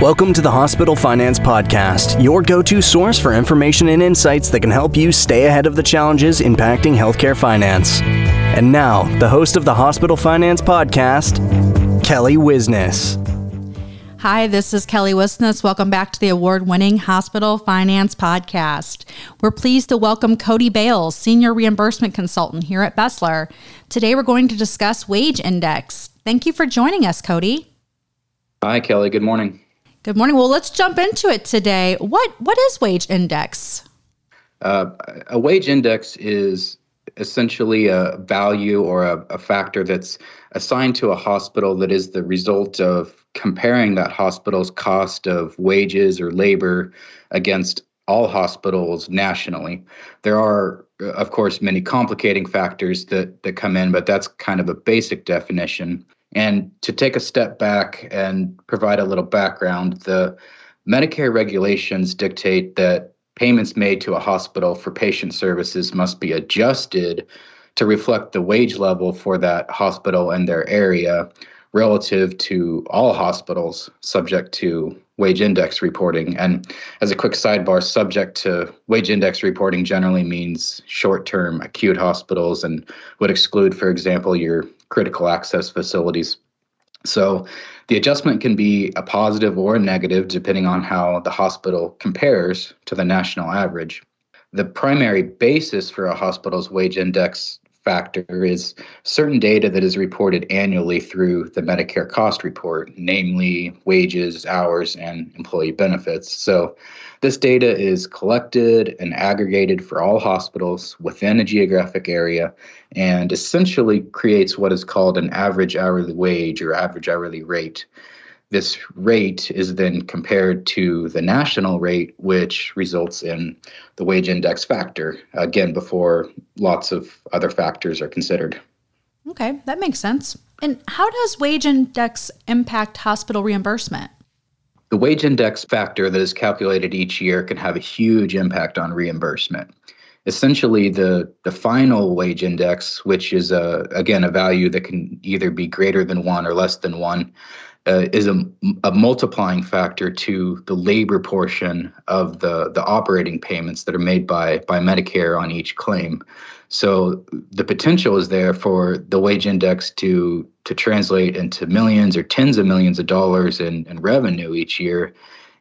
Welcome to the Hospital Finance Podcast, your go to source for information and insights that can help you stay ahead of the challenges impacting healthcare finance. And now, the host of the Hospital Finance Podcast, Kelly Wisness. Hi, this is Kelly Wisness. Welcome back to the award winning Hospital Finance Podcast. We're pleased to welcome Cody Bales, Senior Reimbursement Consultant here at Besler. Today, we're going to discuss Wage Index. Thank you for joining us, Cody. Hi, Kelly. Good morning. Good morning. Well, let's jump into it today. What what is wage index? Uh, a wage index is essentially a value or a, a, factor that's assigned to a hospital that is the result of comparing that hospital's cost of wages or labor against all hospitals nationally. There are, of course, many complicating factors that, that come in, but that's kind of a basic definition. And to take a step back and provide a little background, the Medicare regulations dictate that payments made to a hospital for patient services must be adjusted to reflect the wage level for that hospital and their area relative to all hospitals subject to wage index reporting. And as a quick sidebar, subject to wage index reporting generally means short term acute hospitals and would exclude, for example, your critical access facilities. So the adjustment can be a positive or a negative depending on how the hospital compares to the national average. The primary basis for a hospital's wage index factor is certain data that is reported annually through the Medicare cost report, namely wages, hours, and employee benefits. So, this data is collected and aggregated for all hospitals within a geographic area and essentially creates what is called an average hourly wage or average hourly rate. This rate is then compared to the national rate, which results in the wage index factor, again, before lots of other factors are considered. Okay, that makes sense. And how does wage index impact hospital reimbursement? The wage index factor that is calculated each year can have a huge impact on reimbursement. Essentially, the, the final wage index, which is a, again a value that can either be greater than one or less than one, uh, is a, a, multiplying factor to the labor portion of the, the operating payments that are made by, by Medicare on each claim. So the potential is there for the wage index to, to translate into millions or tens of millions of dollars in, in revenue each year.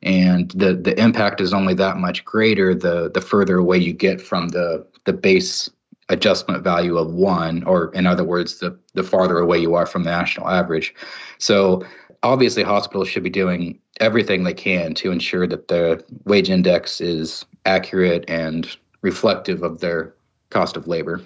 And the, the impact is only that much greater the, the further away you get from the, the base adjustment value of one, or in other words, the, the farther away you are from the national average. So obviously hospitals should be doing everything they can to ensure that the wage index is accurate and reflective of their cost of labor.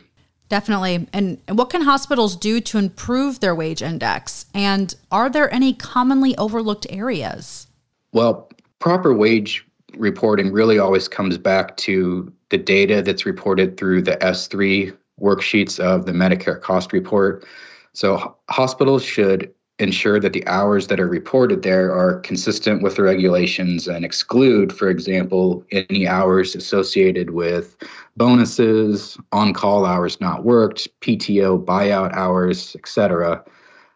Definitely. And what can hospitals do to improve their wage index? And are there any commonly overlooked areas? Well, proper wage reporting really always comes back to the data that's reported through the S3 worksheets of the Medicare cost report. So hospitals should ensure that the hours that are reported there are consistent with the regulations and exclude, for example, any hours associated with bonuses, on call hours not worked, PTO buyout hours, etc.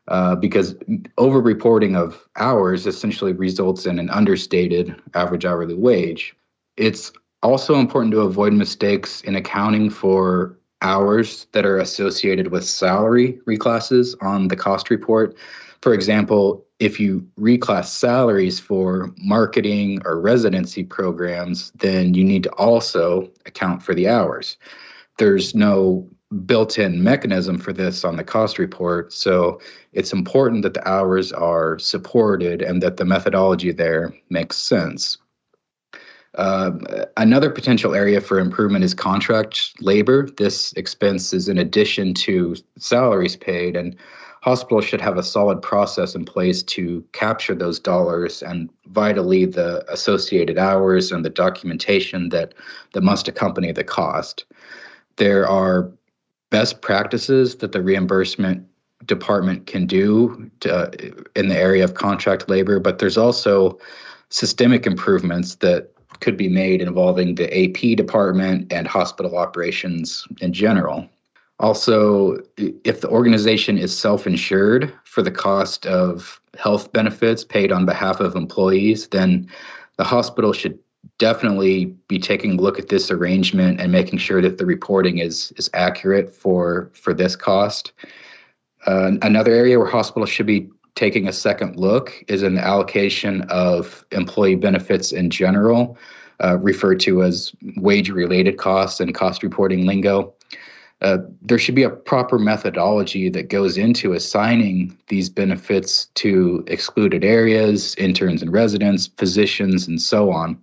Uh, because over reporting of hours essentially results in an understated average hourly wage. It's also important to avoid mistakes in accounting for hours that are associated with salary reclasses on the cost report for example, if you reclass salaries for marketing or residency programs, then you need to also account for the hours. There's no built in mechanism for this on the cost report. So it's important that the hours are supported and that the methodology there makes sense. Uh, another potential area for improvement is contract labor. This expense is in addition to salaries paid. And hospitals should have a solid process in place to capture those dollars and vitally the associated hours and the documentation that, that must accompany the cost. There are best practices that the reimbursement department can do to, in the area of contract labor, but there's also systemic improvements that could be made involving the AP department and hospital operations in general. Also, if the organization is self insured for the cost of health benefits paid on behalf of employees, then the hospital should definitely be taking a look at this arrangement and making sure that the reporting is is accurate for for this cost. Uh, another area where hospitals should be taking a second look is in the allocation of employee benefits in general, uh, referred to as wage related costs and cost reporting lingo. Uh, there should be a proper methodology that goes into assigning these benefits to excluded areas, interns and residents, physicians, and so on.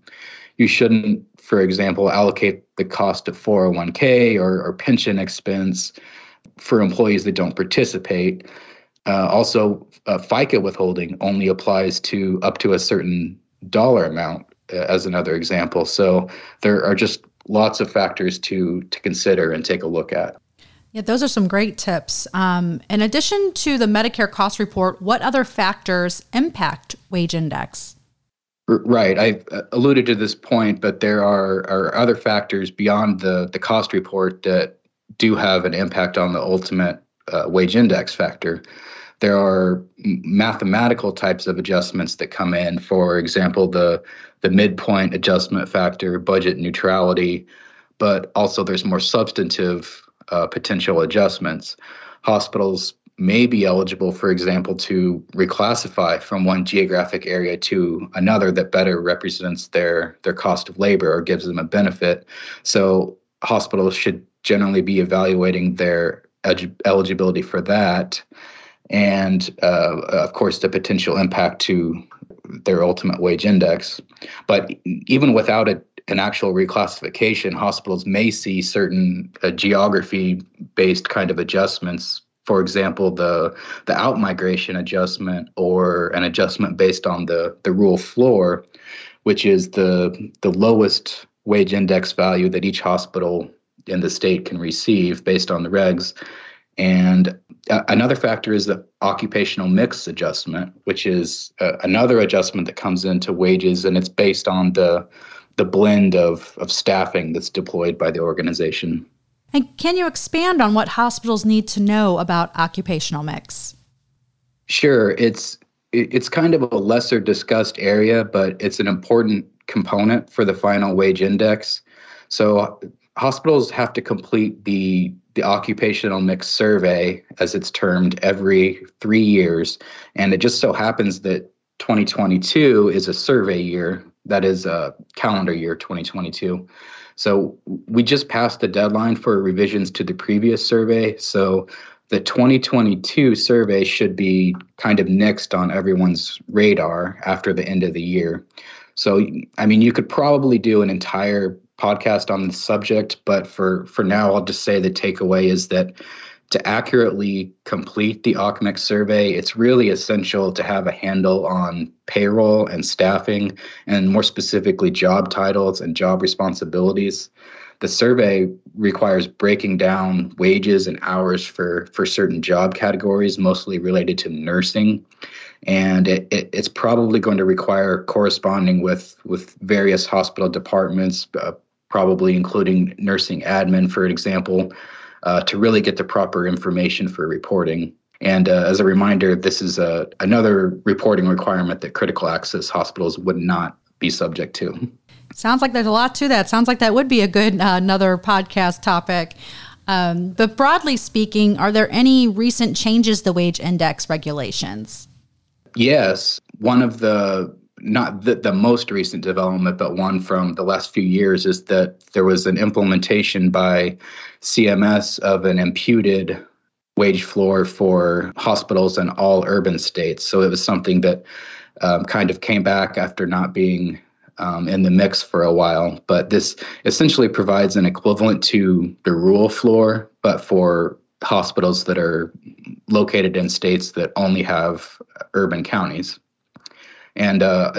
You shouldn't, for example, allocate the cost of 401k or, or pension expense for employees that don't participate. Uh, also, uh, FICA withholding only applies to up to a certain dollar amount, uh, as another example. So there are just lots of factors to to consider and take a look at. Yeah, those are some great tips. Um, in addition to the Medicare cost report, what other factors impact wage index? Right. I uh, alluded to this point, but there are, are other factors beyond the, the cost report that do have an impact on the ultimate uh, wage index factor. There are mathematical types of adjustments that come in. For example, the the midpoint adjustment factor, budget neutrality, but also there's more substantive uh, potential adjustments. Hospitals may be eligible, for example, to reclassify from one geographic area to another that better represents their their cost of labor or gives them a benefit. So hospitals should generally be evaluating their eligibility for that, and uh, of course the potential impact to their ultimate wage index. But even without a, an actual reclassification, hospitals may see certain uh, geography based kind of adjustments. For example, the the outmigration adjustment or an adjustment based on the, the rural floor, which is the the lowest wage index value that each hospital in the state can receive based on the regs. And uh, another factor is the occupational mix adjustment, which is uh, another adjustment that comes into wages, and it's based on the the blend of, of staffing that's deployed by the organization. And can you expand on what hospitals need to know about occupational mix? Sure, it's it's kind of a lesser discussed area, but it's an important component for the final wage index. So hospitals have to complete the the occupational mix survey, as it's termed, every three years. And it just so happens that 2022 is a survey year, that is a calendar year 2022. So we just passed the deadline for revisions to the previous survey. So the 2022 survey should be kind of next on everyone's radar after the end of the year. So, I mean, you could probably do an entire podcast on the subject, but for for now, I'll just say the takeaway is that to accurately complete the OCMEX survey, it's really essential to have a handle on payroll and staffing, and more specifically, job titles and job responsibilities. The survey requires breaking down wages and hours for, for certain job categories, mostly related to nursing. And it, it, it's probably going to require corresponding with, with various hospital departments, uh, probably including nursing admin, for example, uh, to really get the proper information for reporting. And uh, as a reminder, this is a, uh, another reporting requirement that critical access hospitals would not be subject to. Sounds like there's a lot to that. Sounds like that would be a good uh, another podcast topic. Um, but broadly speaking, are there any recent changes to wage index regulations? Yes. One of the not the, the most recent development, but one from the last few years, is that there was an implementation by CMS of an imputed wage floor for hospitals in all urban states. So it was something that um, kind of came back after not being um, in the mix for a while. But this essentially provides an equivalent to the rural floor, but for hospitals that are located in states that only have urban counties. And uh,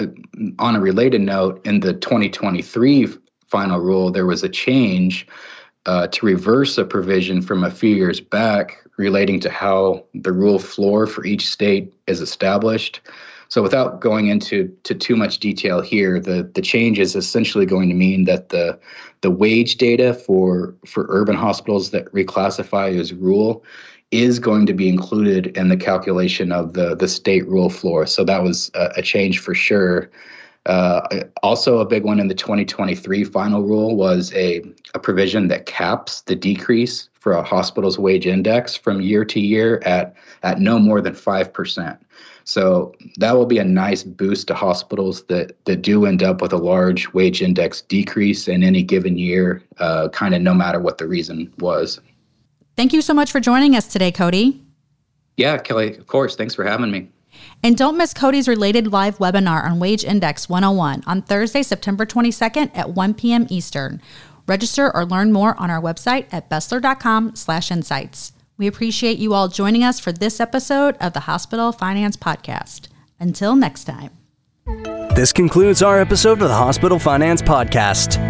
on a related note, in the 2023 final rule, there was a change uh, to reverse a provision from a few years back relating to how the rural floor for each state is established. So without going into to too much detail here, the the change is essentially going to mean that the the wage data for for urban hospitals that reclassify as rural is going to be included in the calculation of the the state rural floor. So that was a, a change for sure. Uh, also, a big one in the 2023 final rule was a, a provision that caps the decrease for a hospital's wage index from year to year at, at no more than 5%. So that will be a nice boost to hospitals that, that do end up with a large wage index decrease in any given year, uh, kind of no matter what the reason was. Thank you so much for joining us today, Cody. Yeah, Kelly, of course. Thanks for having me. And don't miss Cody's related live webinar on Wage Index 101 on Thursday, September 22nd at 1 p.m. Eastern. Register or learn more on our website at besler.com/insights. We appreciate you all joining us for this episode of the Hospital Finance Podcast. Until next time. This concludes our episode of the Hospital Finance Podcast.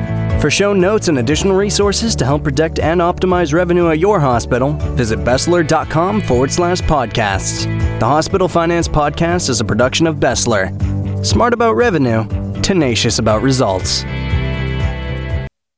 For show notes and additional resources to help protect and optimize revenue at your hospital, visit Besler.com forward slash podcasts. The Hospital Finance Podcast is a production of Besler. Smart about revenue, tenacious about results.